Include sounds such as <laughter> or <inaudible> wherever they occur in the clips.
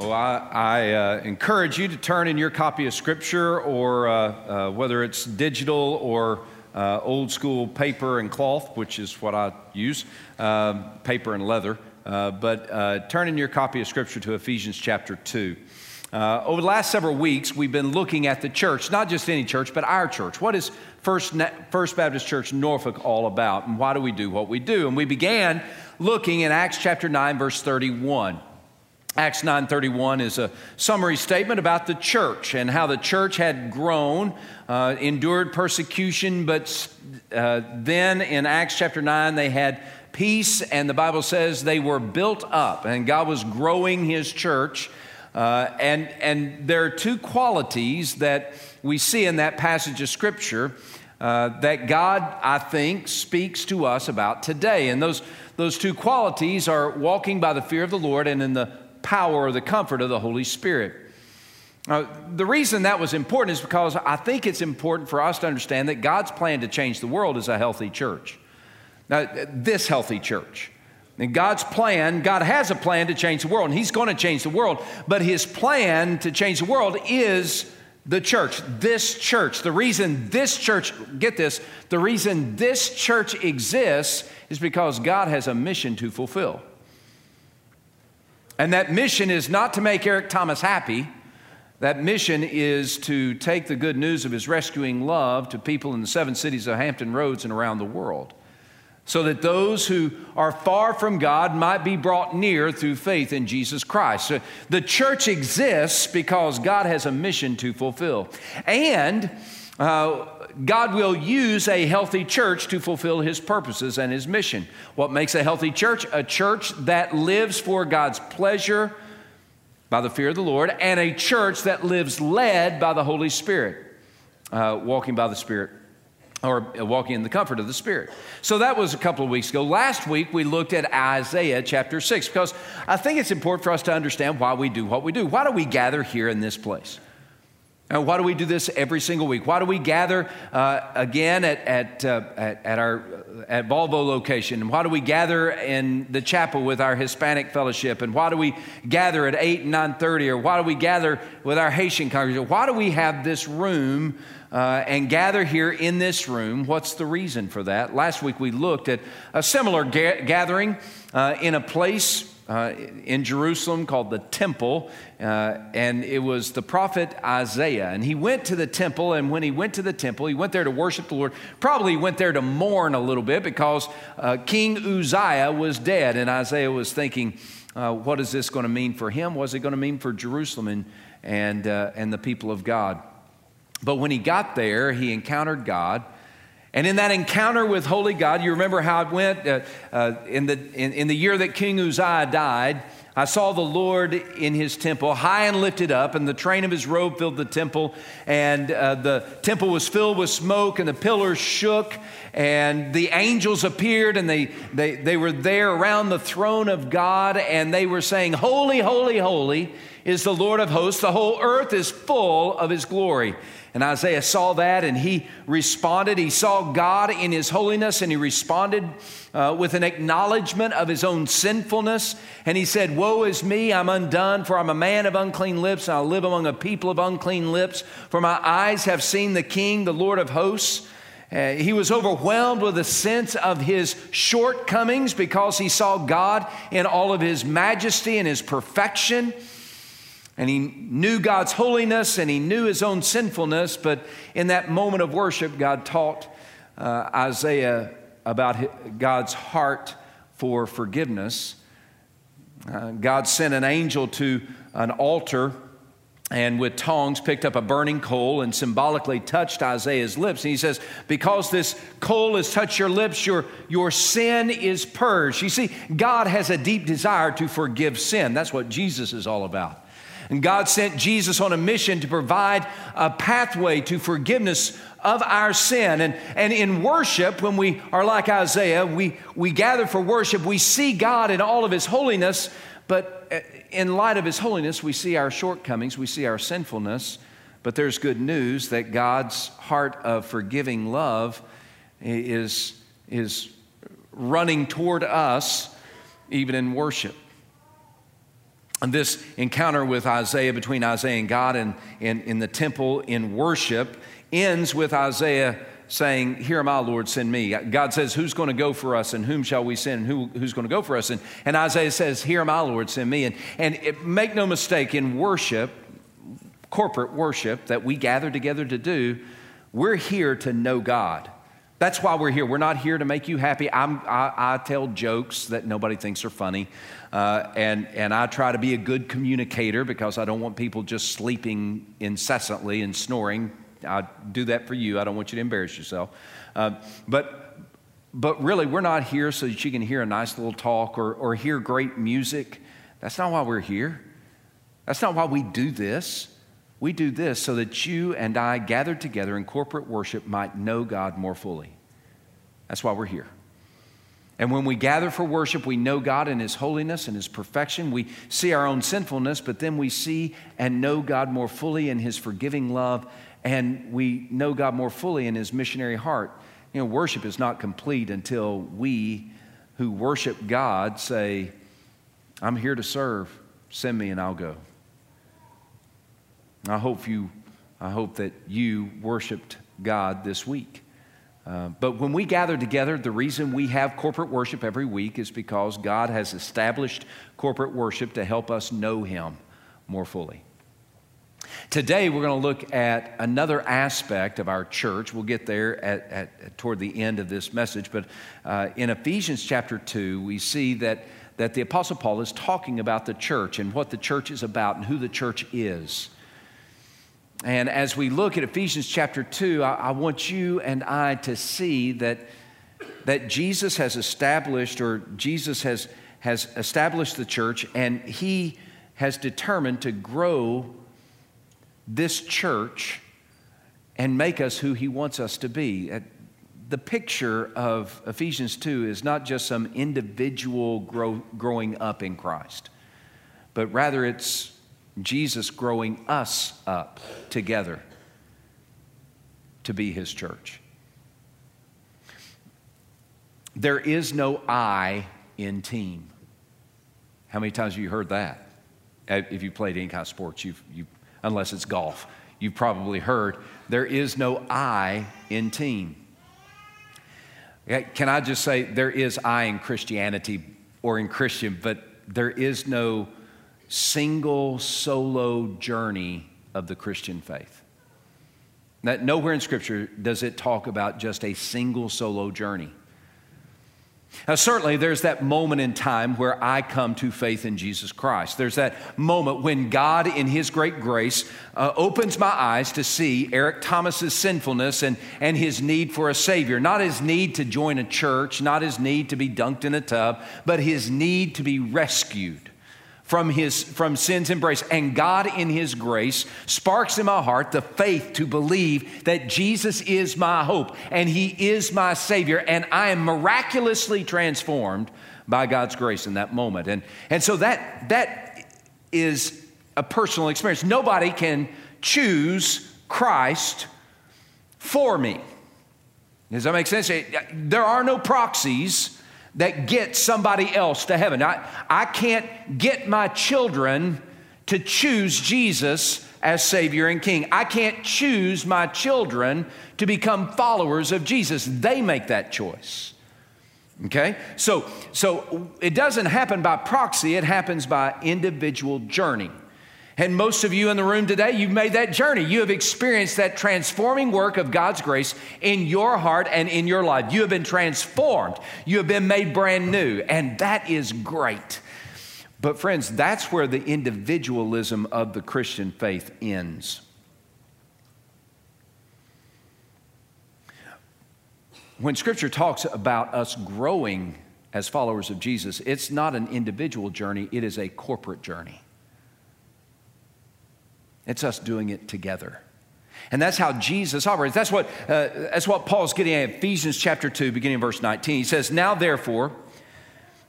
Well, I, I uh, encourage you to turn in your copy of Scripture, or uh, uh, whether it's digital or uh, old school paper and cloth, which is what I use, um, paper and leather. Uh, but uh, turn in your copy of Scripture to Ephesians chapter 2. over the last several weeks, we've been looking at the church, not just any church, but our church. What is First, First Baptist Church Norfolk all about, and why do we do what we do? And we began looking in Acts chapter 9, verse 31. Acts 9:31 is a summary statement about the church and how the church had grown, uh, endured persecution, but uh, then in Acts chapter 9 they had peace, and the Bible says they were built up, and God was growing His church. Uh, and and there are two qualities that we see in that passage of Scripture uh, that God, I think, speaks to us about today, and those those two qualities are walking by the fear of the Lord and in the power or the comfort of the Holy Spirit. Uh, the reason that was important is because I think it's important for us to understand that God's plan to change the world is a healthy church. Now, this healthy church. And God's plan, God has a plan to change the world, and He's going to change the world. But His plan to change the world is the church, this church. The reason this church, get this, the reason this church exists is because God has a mission to fulfill. And that mission is not to make Eric Thomas happy. That mission is to take the good news of his rescuing love to people in the seven cities of Hampton Roads and around the world, so that those who are far from God might be brought near through faith in Jesus Christ. So the church exists because God has a mission to fulfill. And uh, God will use a healthy church to fulfill his purposes and his mission. What makes a healthy church? A church that lives for God's pleasure by the fear of the Lord, and a church that lives led by the Holy Spirit, uh, walking by the Spirit or walking in the comfort of the Spirit. So that was a couple of weeks ago. Last week we looked at Isaiah chapter 6 because I think it's important for us to understand why we do what we do. Why do we gather here in this place? And why do we do this every single week? Why do we gather uh, again at, at, uh, at, at, our at Volvo location? And why do we gather in the chapel with our Hispanic fellowship? And why do we gather at 8 and 9.30? Or why do we gather with our Haitian congregation? Why do we have this room uh, and gather here in this room? What's the reason for that? Last week we looked at a similar ga- gathering uh, in a place uh, in Jerusalem called the temple, uh, and it was the prophet Isaiah. And he went to the temple, and when he went to the temple, he went there to worship the Lord. Probably went there to mourn a little bit because uh, King Uzziah was dead, and Isaiah was thinking, uh, what is this going to mean for him? What's it going to mean for Jerusalem and, and, uh, and the people of God? But when he got there, he encountered God. And in that encounter with Holy God, you remember how it went uh, uh, in, the, in, in the year that King Uzziah died. I saw the Lord in his temple, high and lifted up, and the train of his robe filled the temple. And uh, the temple was filled with smoke, and the pillars shook. And the angels appeared, and they, they, they were there around the throne of God, and they were saying, Holy, holy, holy is the Lord of hosts. The whole earth is full of his glory. And Isaiah saw that and he responded. He saw God in his holiness and he responded uh, with an acknowledgement of his own sinfulness. And he said, Woe is me, I'm undone, for I'm a man of unclean lips, and I live among a people of unclean lips. For my eyes have seen the King, the Lord of hosts. Uh, he was overwhelmed with a sense of his shortcomings because he saw God in all of his majesty and his perfection and he knew God's holiness and he knew his own sinfulness. But in that moment of worship, God taught uh, Isaiah about God's heart for forgiveness. Uh, God sent an angel to an altar and with tongs picked up a burning coal and symbolically touched Isaiah's lips. And he says, Because this coal has touched your lips, your, your sin is purged. You see, God has a deep desire to forgive sin. That's what Jesus is all about. And God sent Jesus on a mission to provide a pathway to forgiveness of our sin. And, and in worship, when we are like Isaiah, we, we gather for worship, we see God in all of his holiness, but uh, in light of his holiness, we see our shortcomings, we see our sinfulness. But there's good news that God's heart of forgiving love is, is running toward us even in worship. And this encounter with Isaiah between Isaiah and God and in, in the temple in worship ends with Isaiah saying, Here am I, Lord, send me. God says, Who's going to go for us and whom shall we send who, who's going to go for us? And, and Isaiah says, Here am I, Lord, send me. And, and it, make no mistake, in worship, corporate worship that we gather together to do, we're here to know God. That's why we're here. We're not here to make you happy. I, I tell jokes that nobody thinks are funny. Uh, and, and I try to be a good communicator because I don't want people just sleeping incessantly and snoring. I do that for you. I don't want you to embarrass yourself. Uh, but, but really, we're not here so that you can hear a nice little talk or, or hear great music. That's not why we're here. That's not why we do this. We do this so that you and I, gathered together in corporate worship, might know God more fully. That's why we're here. And when we gather for worship, we know God in His holiness and His perfection. We see our own sinfulness, but then we see and know God more fully in His forgiving love, and we know God more fully in His missionary heart. You know, worship is not complete until we who worship God say, I'm here to serve, send me and I'll go. I hope you, I hope that you worshiped God this week. Uh, but when we gather together, the reason we have corporate worship every week is because God has established corporate worship to help us know Him more fully. Today, we're going to look at another aspect of our church. We'll get there at, at toward the end of this message. But uh, in Ephesians chapter 2, we see that, that the Apostle Paul is talking about the church and what the church is about and who the church is. And as we look at Ephesians chapter 2, I, I, want you and I to see that, that Jesus has established, or Jesus has, has established the church, and he has determined to grow this church and make us who he wants us to be. Uh, the picture of Ephesians 2 is not just some individual grow, growing up in Christ, but rather it's Jesus growing us up together to be his church. There is no I in team. How many times have you heard that? If you played any kind of sports, you've, you, unless it's golf, you've probably heard there is no I in team. Can I just say there is I in Christianity or in Christian, but there is no single solo journey of the Christian faith. Now, nowhere in Scripture does it talk about just a single solo journey. Now, certainly, there's that moment in time where I come to faith in Jesus Christ. There's that moment when God, in His great grace, uh, opens my eyes to see Eric Thomas's sinfulness and, and his need for a Savior. Not his need to join a church, not his need to be dunked in a tub, but his need to be rescued from, his, from sin's embrace. And God, in His grace, sparks in my heart the faith to believe that Jesus is my hope and He is my Savior, and I am miraculously transformed by God's grace in that moment. And, and so that, that is a personal experience. Nobody can choose Christ for me. Does that make sense? There are no proxies that get somebody else to heaven. I, I can't get my children to choose Jesus as Savior and King. I can't choose my children to become followers of Jesus. They make that choice. Okay? So, so it doesn't happen by proxy, it happens by individual journey. And most of you in the room today, you've made that journey. You have experienced that transforming work of God's grace in your heart and in your life. You have been transformed. You have been made brand new. And that is great. But, friends, that's where the individualism of the Christian faith ends. When Scripture talks about us growing as followers of Jesus, it's not an individual journey, it is a corporate journey. It's us doing it together. And that's how Jesus operates. That's what, uh, that's what Paul's getting at Ephesians chapter 2, beginning verse 19. He says, Now therefore,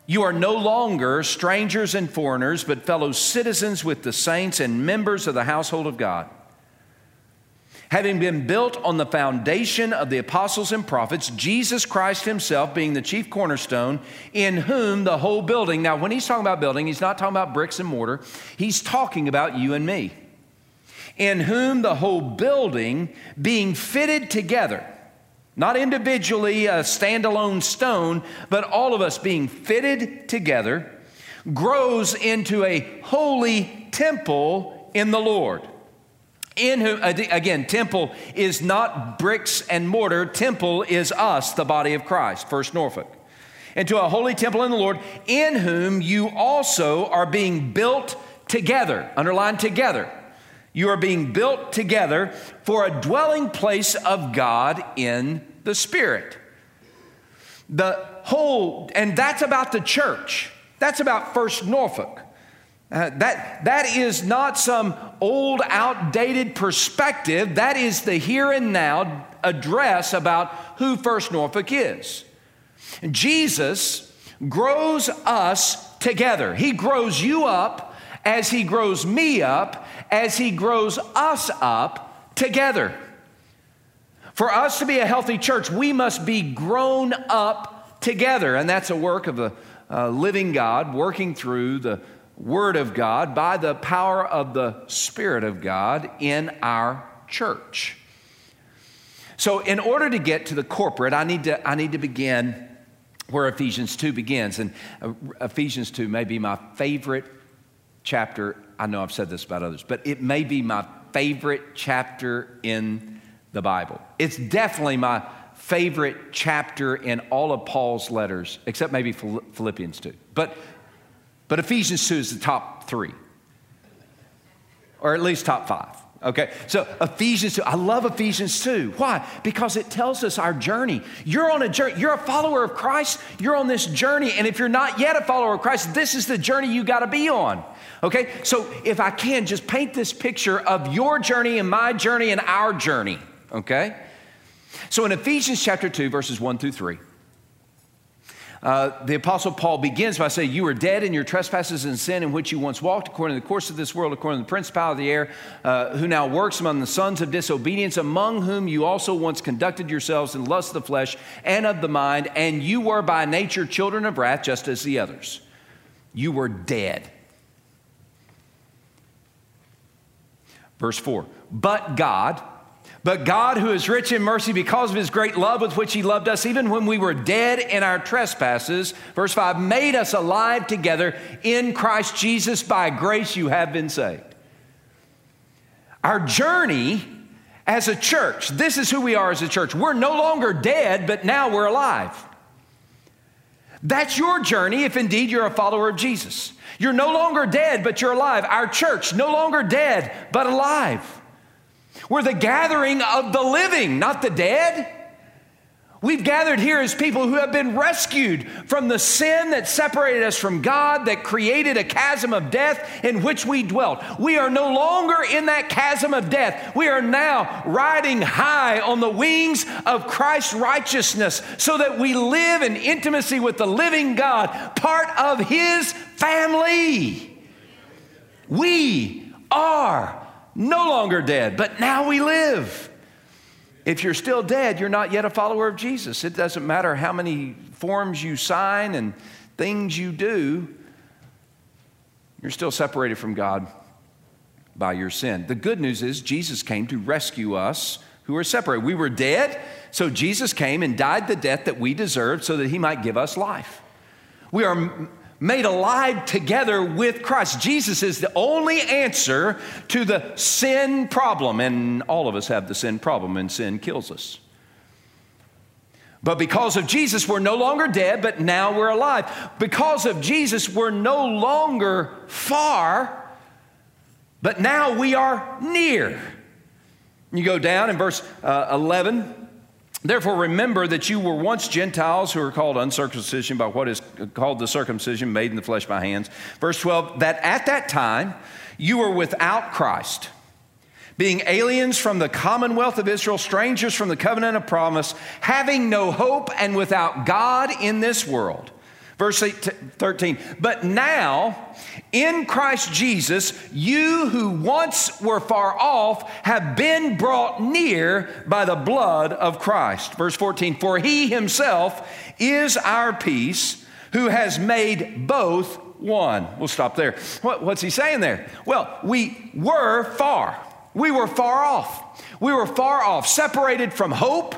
you are no longer strangers and foreigners, but fellow citizens with the saints and members of the household of God having been built on the foundation of the apostles and prophets, Jesus Christ himself being the chief cornerstone, in whom the whole building. Now, when he's talking about building, he's not talking about bricks and mortar, he's talking about you and me. In whom the whole building being fitted together, not individually a standalone stone, but all of us being fitted together, grows into a holy temple in the Lord in whom, uh, again, temple is not bricks and mortar, temple is us, the body of Christ, First Norfolk. Into a holy temple in the Lord, in whom you also are being built together. underlined together. You are being built together for a dwelling place of God in the Spirit. The whole, and that's about the church. That's about First Norfolk. Uh, that, that is not some old, outdated perspective. That is the here and now address about who First Norfolk is. Jesus grows us together. He grows you up as He grows me up, as He grows us up together. For us to be a healthy church, we must be grown up together. And that's a work of the uh, living God working through the Word of God by the power of the Spirit of God in our church. So, in order to get to the corporate, I need to, I need to begin where Ephesians 2 begins. And uh, Ephesians 2 may be my favorite chapter. I know I've said this about others, but it may be my favorite chapter in the Bible. It's definitely my favorite chapter in all of Paul's letters, except maybe Philippians 2. But but Ephesians 2 is the top three, or at least top five. Okay, so Ephesians 2, I love Ephesians 2. Why? Because it tells us our journey. You're on a journey, you're a follower of Christ, you're on this journey, and if you're not yet a follower of Christ, this is the journey you got to be on. Okay, so if I can just paint this picture of your journey and my journey and our journey, okay? So in Ephesians chapter 2, verses 1 through 3, uh, the Apostle Paul begins by saying, You were dead in your trespasses and sin in which you once walked, according to the course of this world, according to the principality of the air, uh, who now works among the sons of disobedience, among whom you also once conducted yourselves in lust of the flesh and of the mind, and you were by nature children of wrath, just as the others. You were dead. Verse 4 But God, but God, who is rich in mercy because of his great love with which he loved us, even when we were dead in our trespasses, verse 5, made us alive together in Christ Jesus. By grace you have been saved. Our journey as a church, this is who we are as a church. We're no longer dead, but now we're alive. That's your journey if indeed you're a follower of Jesus. You're no longer dead, but you're alive. Our church, no longer dead, but alive. We're the gathering of the living, not the dead. We've gathered here as people who have been rescued from the sin that separated us from God, that created a chasm of death in which we dwelt. We are no longer in that chasm of death. We are now riding high on the wings of Christ's righteousness so that we live in intimacy with the living God, part of His family. We are no longer dead, but now we live. If you're still dead, you're not yet a follower of Jesus. It doesn't matter how many forms you sign and things you do, you're still separated from God by your sin. The good news is Jesus came to rescue us who are separated. We were dead, so Jesus came and died the death that we deserved so that he might give us life. We are made alive together with Christ. Jesus is the only answer to the sin problem, and all of us have the sin problem, and sin kills us. But because of Jesus, we're no longer dead, but now we're alive. Because of Jesus, we're no longer far, but now we are near. You go down in verse uh, 11. Therefore, remember that you were once Gentiles who are called uncircumcision by what is called the circumcision made in the flesh by hands. Verse 12, that at that time you were without Christ, being aliens from the commonwealth of Israel, strangers from the covenant of promise, having no hope and without God in this world. Verse 13. But now, in Christ Jesus, you who once were far off have been brought near by the blood of Christ. Verse 14. For he himself is our peace, who has made both one. We'll stop there. What, what's he saying there? Well, we were far. We were far off. We were far off, separated from hope,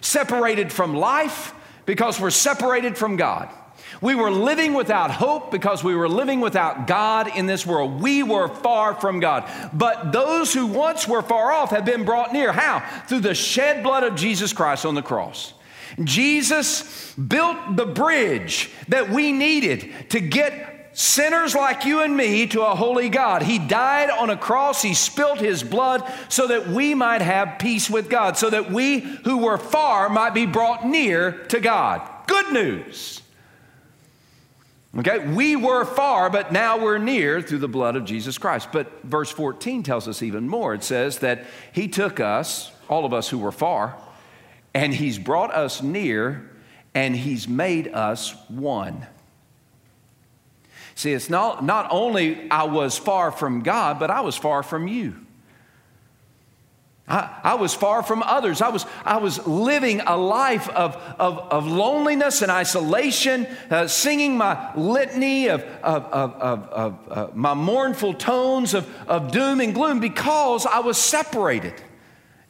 separated from life, because we're separated from God. We were living without hope because we were living without God in this world. We were far from God. But those who once were far off have been brought near. How? Through the shed blood of Jesus Christ on the cross. Jesus built the bridge that we needed to get sinners like you and me to a holy God. He died on a cross, He spilt His blood so that we might have peace with God, so that we who were far might be brought near to God. Good news. Okay, we were far, but now we're near through the blood of Jesus Christ. But verse 14 tells us even more. It says that He took us, all of us who were far, and He's brought us near, and He's made us one. See, it's not, not only I was far from God, but I was far from you. I, I, was far from others. I was, I was living a life of, of, of loneliness and isolation, uh, singing my litany of, of, of, of uh, my mournful tones of, of doom and gloom because I was separated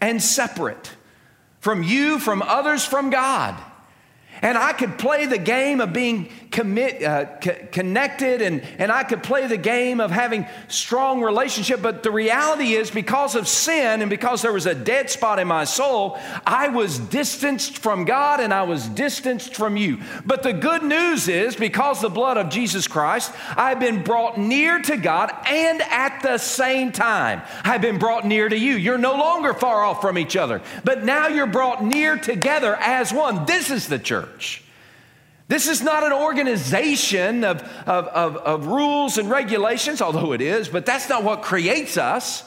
and separate from you, from others, from God. And I could play the game of being commit, uh, connected and, and I could play the game of having strong relationship. But the reality is because of sin and because there was a dead spot in my soul, I was distanced from God and I was distanced from you. But the good news is because the blood of Jesus Christ, I've been brought near to God and at the same time, I've been brought near to you. You're no longer far off from each other, but now you're brought near together as one. This is the church. This is not an organization of, of, of, of, rules and regulations, although it is, but that's not what creates us.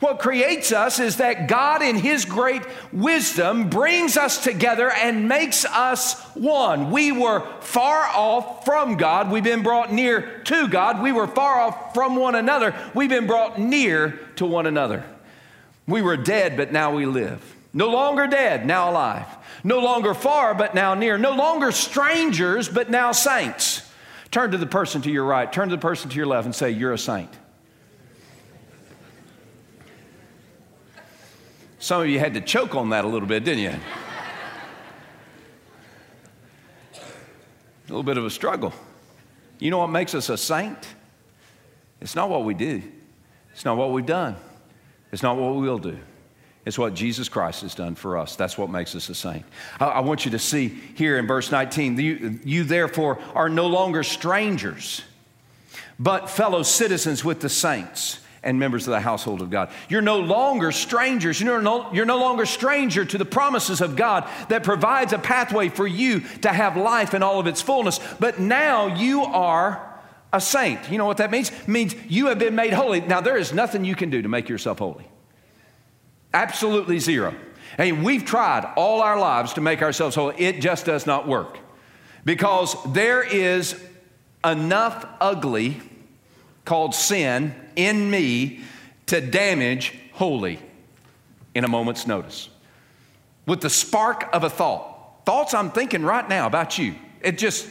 What creates us is that God, in His great wisdom, brings us together and makes us one. We were far off from God. We've been brought near to God. We were far off from one another. We've been brought near to one another. We were dead, but now we live. No longer dead, now alive. No longer far, but now near. No longer strangers, but now saints. Turn to the person to your right, turn to the person to your left, and say, You're a saint. Some of you had to choke on that a little bit, didn't you? a little bit of a struggle. You know what makes us a saint? It's not what we do, it's not what we've done, it's not what we will do. It's what Jesus Christ has done for us. That's what makes us a saint. I, I want you to see here in verse 19 you, you therefore are no longer strangers, but fellow citizens with the saints and members of the household of God. You're no longer strangers. You're no, you're no longer stranger to the promises of God that provides a pathway for you to have life in all of its fullness. But now you are a saint. You know what that means? It means you have been made holy. Now, there is nothing you can do to make yourself holy. Absolutely zero. And we've tried all our lives to make ourselves holy. It just does not work. Because there is enough ugly called sin in me to damage holy in a moment's notice. With the spark of a thought. Thoughts I'm thinking right now about you. It just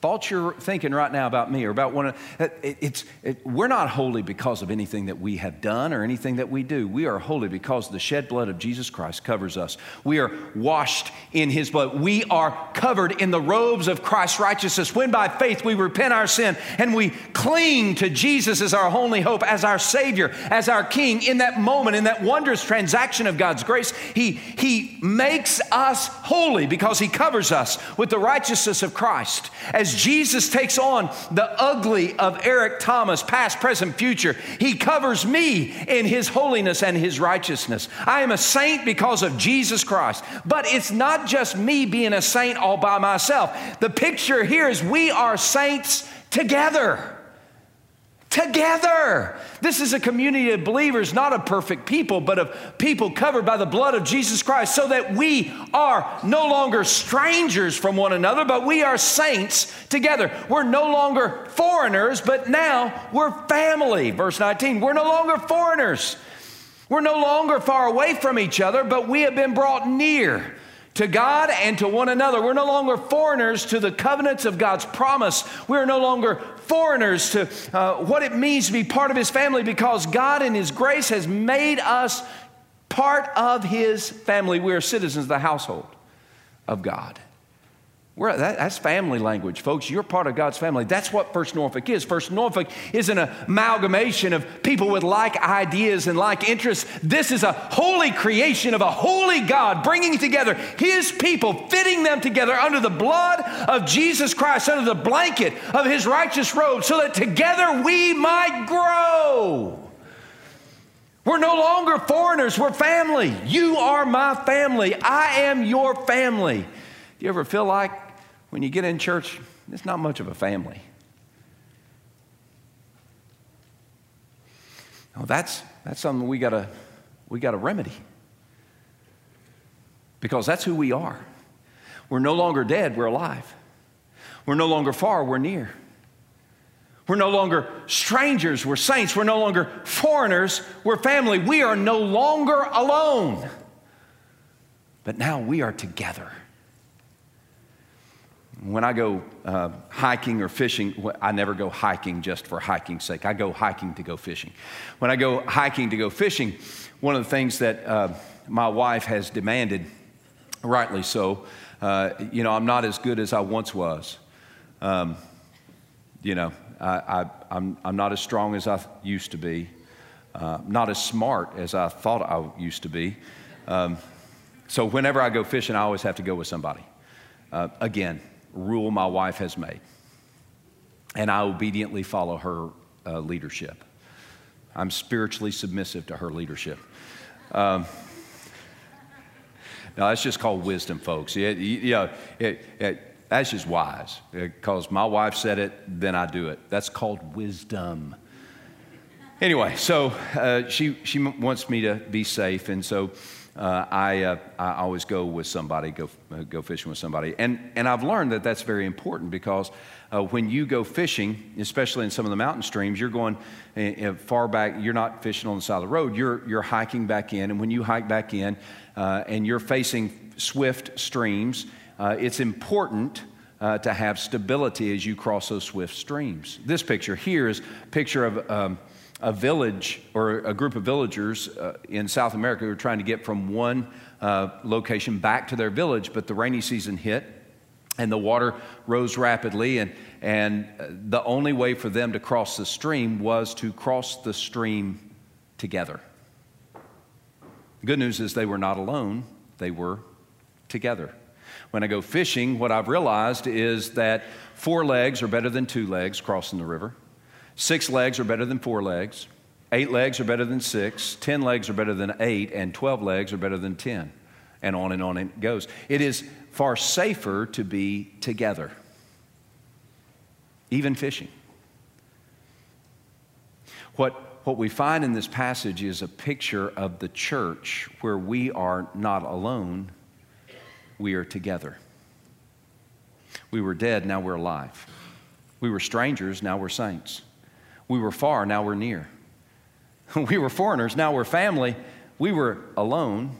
thoughts you're thinking right now about me or about one it, it's it, we're not holy because of anything that we have done or anything that we do. We are holy because the shed blood of jesus christ covers us. We are washed in his blood. We are covered in the robes of christ's righteousness when by faith we repent our sin and we cling to jesus as our only hope as our savior as our king. In that moment in that wondrous transaction of god's grace he he makes us holy because he covers us with the righteousness of christ. As as Jesus takes on the ugly of Eric Thomas, past, present, future, he covers me in his holiness and his righteousness. I am a saint because of Jesus Christ. But it's not just me being a saint all by myself. The picture here is we are saints together. Together. This is a community of believers, not of perfect people, but of people covered by the blood of Jesus Christ, so that we are no longer strangers from one another, but we are saints together. We're no longer foreigners, but now we're family. Verse 19, we're no longer foreigners. We're no longer far away from each other, but we have been brought near to God and to one another. We're no longer foreigners to the covenants of God's promise. We're no longer foreigners to uh, what it means to be part of His family because God, in His grace, has made us part of His family. We are citizens of the household of God. We're, that, that's family language, folks. You're part of God's family. That's what First Norfolk is. First Norfolk is an amalgamation of people with like ideas and like interests. This is a holy creation of a holy God bringing together His people, fitting them together under the blood of Jesus Christ, under the blanket of His righteous robe, so that together we might grow. We're no longer foreigners, we're family. You are my family. I am your family. Do you ever feel like when you get in church, it's not much of a family. Oh, that's, that's something we gotta, we gotta remedy. Because that's who we are. We're no longer dead, we're alive. We're no longer far, we're near. We're no longer strangers, we're saints. We're no longer foreigners, we're family. We are no longer alone. But now we are together. When I go uh, hiking or fishing, I never go hiking just for hiking's sake. I go hiking to go fishing. When I go hiking to go fishing, one of the things that uh, my wife has demanded, rightly so, uh, you know, I'm not as good as I once was. Um, you know, I, am I'm, I'm not as strong as I used to be, uh, not as smart as I thought I used to be. Um, so whenever I go fishing, I always have to go with somebody. Uh, again, rule my wife has made. And I obediently follow her uh, leadership. I'm spiritually submissive to her leadership. Um, now, that's just called wisdom, folks. It, you know, it, it, that's just wise. Because my wife said it, then I do it. That's called wisdom. Anyway, so uh, she, she wants me to be safe. And so uh, I, uh, I always go with somebody, go, uh, go fishing with somebody. And, and I've learned that that's very important because uh, when you go fishing, especially in some of the mountain streams, you're going uh, uh, far back, you're not fishing on the side of the road, you're, you're hiking back in. And when you hike back in and you're facing swift streams, it's important to have stability as you cross those swift streams. This picture here is a picture of. Um, a village or a group of villagers uh, in South America who were trying to get from one uh, location back to their village, but the rainy season hit and the water rose rapidly, and, and uh, the only way for them to cross the stream was to cross the stream together. The good news is they were not alone, they were together. When I go fishing, what I've realized is that four legs are better than two legs crossing the river. Six legs are better than four legs. Eight legs are better than six. Ten legs are better than eight. And 12 legs are better than 10. And on and on it goes. It is far safer to be together, even fishing. What, what we find in this passage is a picture of the church where we are not alone, we are together. We were dead, now we're alive. We were strangers, now we're saints. We were far, now we're near. <laughs> We were foreigners, now we're family. We were alone,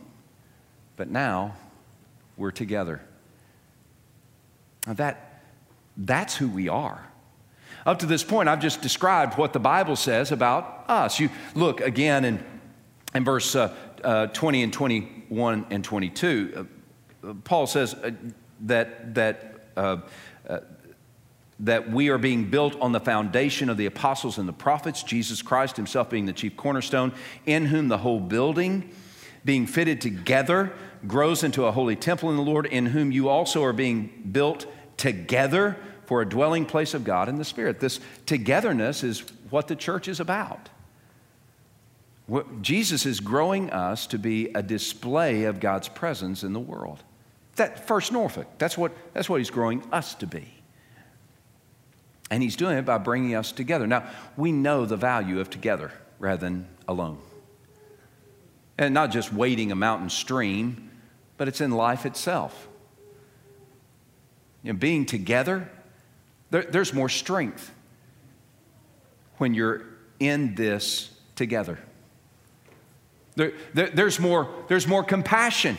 but now we're together. Now that, that's who we are. Up to this point, I've just described what the Bible says about us. You look again in, in verse uh, uh, 20 and 21 and 22. Uh, Paul says uh, that, that uh, uh, that we are being built on the foundation of the apostles and the prophets, Jesus Christ himself being the chief cornerstone, in whom the whole building, being fitted together, grows into a holy temple in the Lord, in whom you also are being built together for a dwelling place of God in the Spirit. This togetherness is what the church is about. Jesus is growing us to be a display of God's presence in the world. That First Norfolk, that's what, that's what he's growing us to be. And He's doing it by bringing us together. Now, we know the value of together rather than alone. And not just wading a mountain stream, but it's in life itself. You know, being together, there, there's more strength when you're in this together. There, there, there's, more, there's more compassion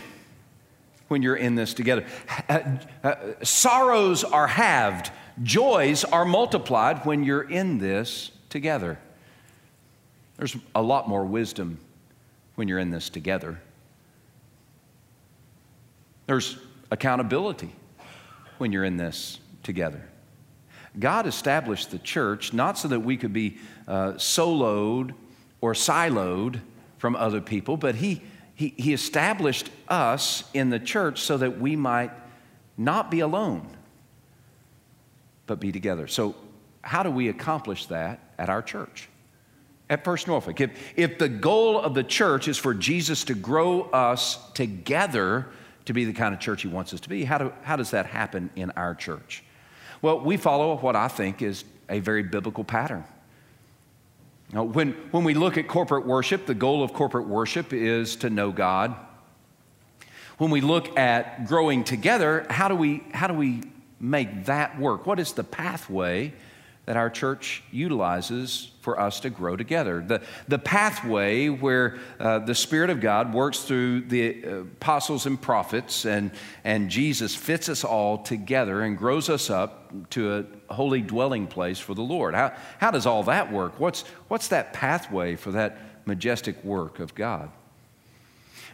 when you're in this together. Uh, uh, sorrows are halved, joys are multiplied when you're in this together. There's a lot more wisdom when you're in this together. There's accountability when you're in this together. God established the church not so that we could be uh, soloed or siloed from other people, but he, he, he established us in the church so that we might not be alone, but be together. So, how do we accomplish that at our church? At First Norfolk. If, if the goal of the church is for Jesus to grow us together to be the kind of church he wants us to be, how, do, how does that happen in our church? Well, we follow what I think is a very biblical pattern. Now, when, when we look at corporate worship, the goal of corporate worship is to know God. When we look at growing together, how do we, how do we make that work? What is the pathway that our church utilizes for us to grow together. The, the pathway where uh, the Spirit of God works through the uh, apostles and prophets, and, and Jesus fits us all together and grows us up to a holy dwelling place for the Lord. How, how does all that work? What's, what's that pathway for that majestic work of God?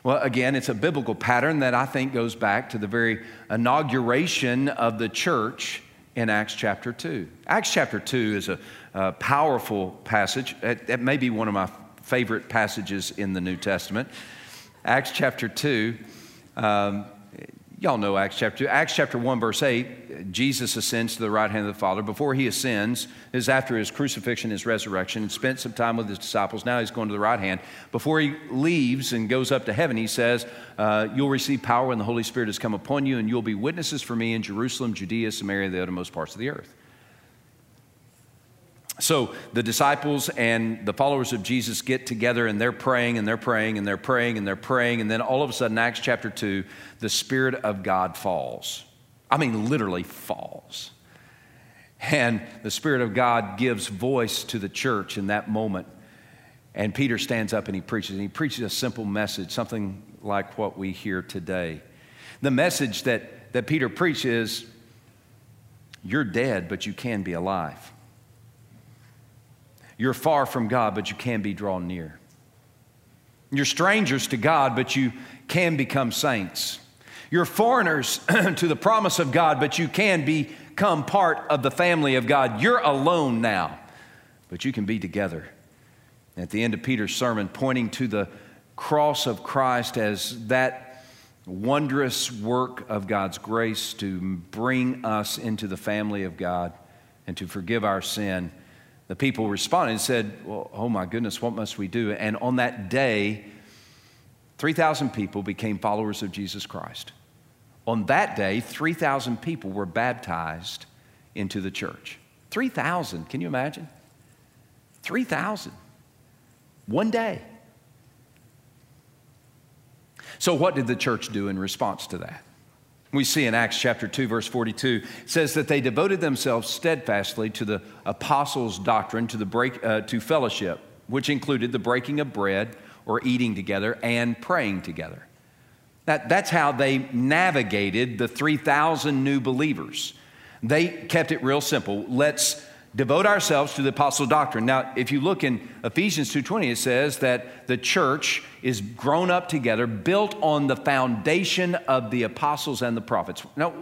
Well, again, it's a biblical pattern that I think goes back to the very inauguration of the church in Acts chapter 2. Acts chapter 2 is a, a powerful passage. It, it, may be one of my favorite passages in the New Testament. Acts chapter 2, um, y'all know Acts chapter 2. Acts chapter 1, verse 8, Jesus ascends to the right hand of the Father. Before he ascends, is after his crucifixion, his resurrection, and spent some time with his disciples. Now he's going to the right hand. Before he leaves and goes up to heaven, he says, uh, You'll receive power when the Holy Spirit has come upon you, and you'll be witnesses for me in Jerusalem, Judea, Samaria, the uttermost parts of the earth. So the disciples and the followers of Jesus get together and they're praying and they're praying and they're praying and they're praying. And then all of a sudden, Acts chapter 2, the Spirit of God falls. I mean, literally falls. And the Spirit of God gives voice to the church in that moment. And Peter stands up and he preaches. And he preaches a simple message, something like what we hear today. The message that, that Peter preaches is you're dead, but you can be alive. You're far from God, but you can be drawn near. You're strangers to God, but you can become saints. You're foreigners <clears throat> to the promise of God, but you can become part of the family of God. You're alone now, but you can be together. At the end of Peter's sermon, pointing to the cross of Christ as that wondrous work of God's grace to bring us into the family of God and to forgive our sin the people responded and said, well, Oh my goodness, what must we do? And on that day, 3,000 people became followers of Jesus Christ. On that day, 3,000 people were baptized into the church. 3,000, can you imagine? 3,000. One day. So, what did the church do in response to that? We see in Acts chapter 2, verse 42, it says that they devoted themselves steadfastly to the apostles' doctrine, to, the break, uh, to fellowship, which included the breaking of bread or eating together and praying together. That, that's how they navigated the 3,000 new believers. They kept it real simple. Let's devote ourselves to the apostle doctrine. Now, if you look in Ephesians 2:20 it says that the church is grown up together, built on the foundation of the apostles and the prophets. Now,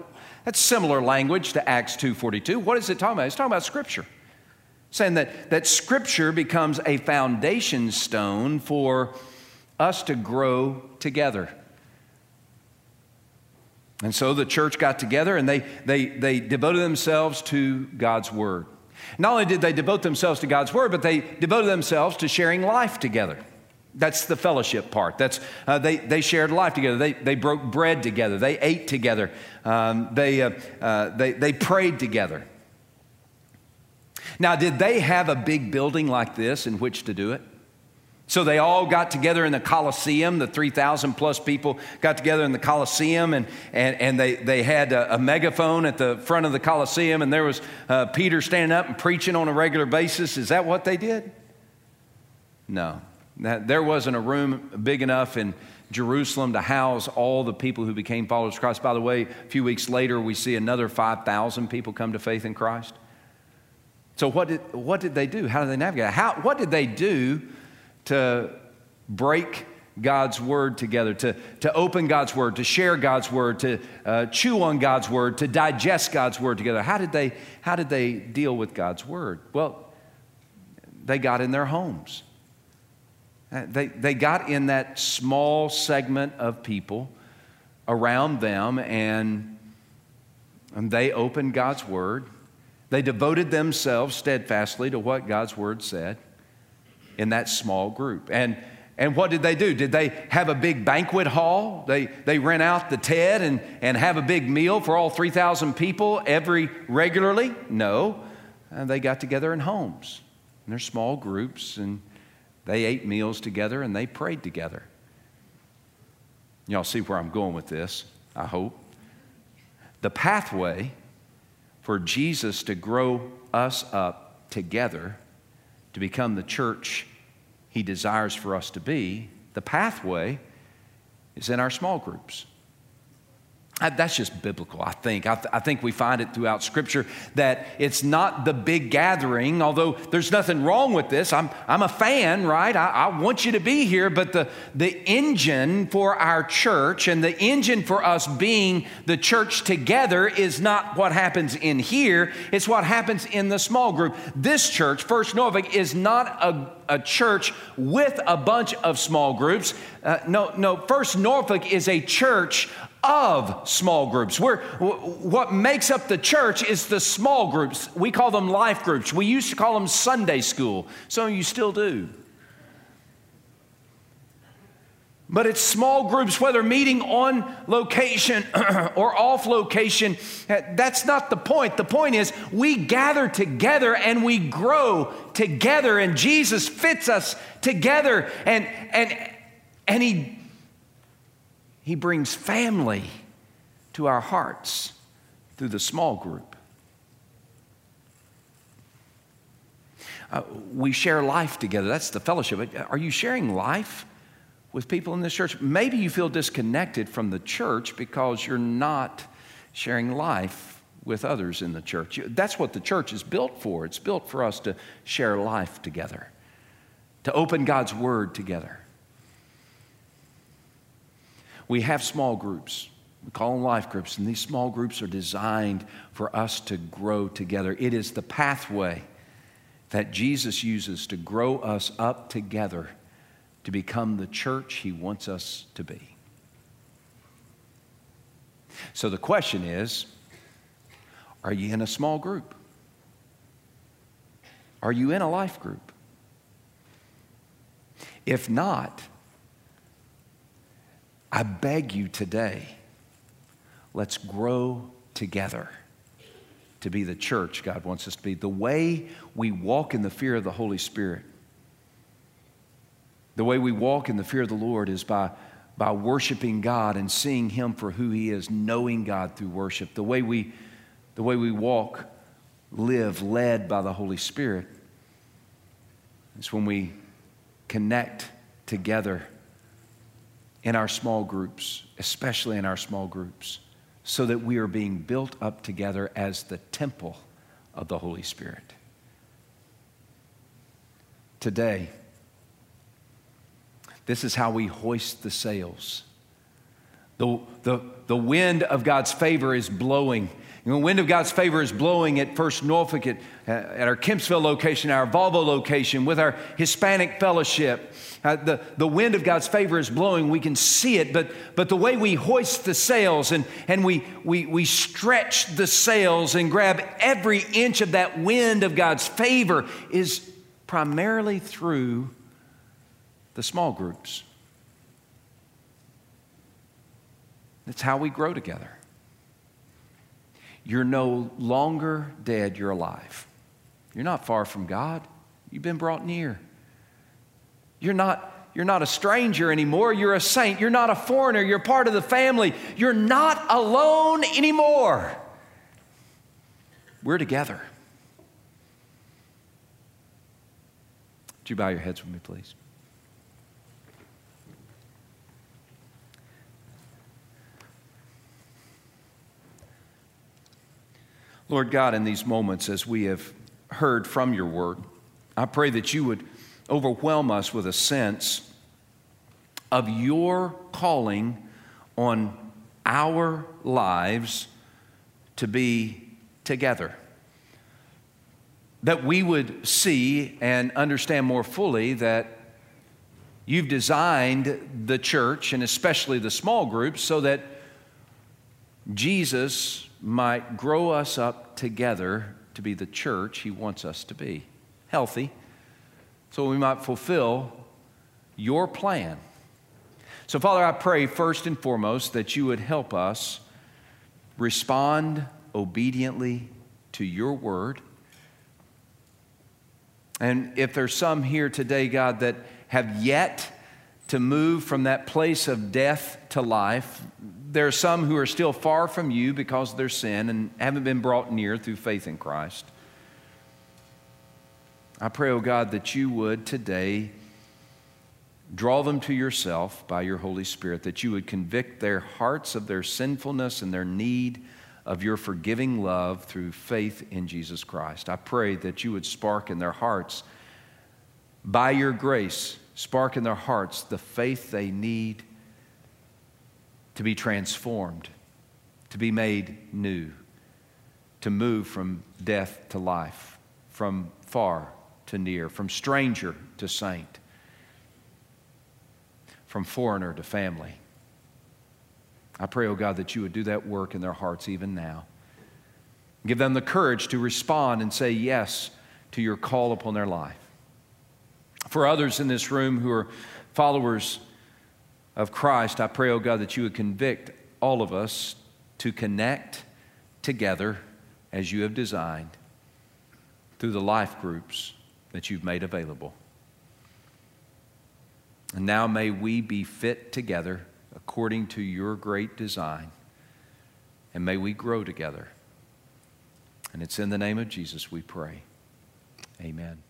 that's similar language to Acts 2:42. What is it talking about? It's talking about scripture. Saying that, that scripture becomes a foundation stone for us to grow together. And so the church got together and they, they, they devoted themselves to God's word. Not only did they devote themselves to God's word, but they devoted themselves to sharing life together. That's the fellowship part. That's, uh, they, they shared life together. They, they broke bread together. They ate together. Um, they, uh, uh, they, they prayed together. Now, did they have a big building like this in which to do it? So they all got together in the Colosseum. The 3,000 plus people got together in the Colosseum, and, and, and they, they had a, a megaphone at the front of the Colosseum, and there was uh, Peter standing up and preaching on a regular basis. Is that what they did? No. That, there wasn't a room big enough in Jerusalem to house all the people who became followers of Christ. By the way, a few weeks later, we see another 5,000 people come to faith in Christ. So, what did, what did they do? How did they navigate? How, what did they do to break God's word together, to, to open God's word, to share God's word, to uh, chew on God's word, to digest God's word together. How did, they, how did they deal with God's word? Well, they got in their homes. Uh, they, they got in that small segment of people around them and, and they opened God's word. They devoted themselves steadfastly to what God's word said in that small group. And, and what did they do? Did they have a big banquet hall? They, they rent out the TED and, and have a big meal for all 3,000 people every regularly? No. And they got together in homes, in their small groups, and they ate meals together and they prayed together. Y'all see where I'm going with this, I hope. The pathway for Jesus to grow us up together to become the church He desires for us to be, the pathway is in our small groups. That's just biblical, I think. I, th- I, think we find it throughout Scripture that it's not the big gathering, although there's nothing wrong with this. I'm, I'm a fan, right? I, I want you to be here, but the, the engine for our church and the engine for us being the church together is not what happens in here, it's what happens in the small group. This church, First Norfolk, is not a, a church with a bunch of small groups. Uh, no, no, First Norfolk is a church of small groups. We're, what makes up the church is the small groups. We call them life groups. We used to call them Sunday school. Some of you still do. But it's small groups, whether meeting on location <clears throat> or off location. Eh, that's not the point. The point is we gather together and we grow together, and Jesus fits us together, and, and, and He he brings family to our hearts through the small group. Uh, we share life together. That's the fellowship. Are you sharing life with people in this church? Maybe you feel disconnected from the church because you're not sharing life with others in the church. That's what the church is built for. It's built for us to share life together, to open God's word together. We have small groups. We call them life groups, and these small groups are designed for us to grow together. It is the pathway that Jesus uses to grow us up together to become the church he wants us to be. So the question is are you in a small group? Are you in a life group? If not, I beg you today, let's grow together to be the church God wants us to be. The way we walk in the fear of the Holy Spirit, the way we walk in the fear of the Lord is by, by worshiping God and seeing Him for who He is, knowing God through worship. The way we, the way we walk, live, led by the Holy Spirit, is when we connect together in our small groups, especially in our small groups, so that we are being built up together as the temple of the Holy Spirit. Today, this is how we hoist the sails. The, the, the wind of God's favor is blowing. Know, the wind of God's favor is blowing at First Norfolk, at, at our Kempsville location, our Volvo location, with our Hispanic fellowship. Uh, the, the wind of God's favor is blowing. We can see it, but, but the way we hoist the sails and, and we, we, we stretch the sails and grab every inch of that wind of God's favor is primarily through the small groups. That's how we grow together. You're no longer dead, you're alive. You're not far from God. You've been brought near. You're not, you're not a stranger anymore. You're a saint. You're not a foreigner. You're part of the family. You're not alone anymore. We're together. Would you bow your heads with me, please? Lord God, in these moments as we have heard from your word, I pray that you would overwhelm us with a sense of your calling on our lives to be together. That we would see and understand more fully that you've designed the church and especially the small groups so that Jesus might grow us up together to be the church he wants us to be healthy, so we might fulfill your plan. So, Father, I pray first and foremost that you would help us respond obediently to your word. And if there's some here today, God, that have yet to move from that place of death to life, there are some who are still far from you because of their sin and haven't been brought near through faith in Christ. I pray, oh God, that you would today draw them to yourself by your Holy Spirit, that you would convict their hearts of their sinfulness and their need of your forgiving love through faith in Jesus Christ. I pray that you would spark in their hearts, by your grace, spark in their hearts the faith they need to be transformed, to be made new, to move from death to life, from far to near, from stranger to saint, from foreigner to family. I pray, oh God, that you would do that work in their hearts even now. Give them the courage to respond and say yes to your call upon their life. For others in this room who are followers of Christ, I pray, oh God, that you would convict all of us to connect together as you have designed through the life groups that you've made available. And now may we be fit together according to your great design, and may we grow together. And it's in the name of Jesus we pray. Amen.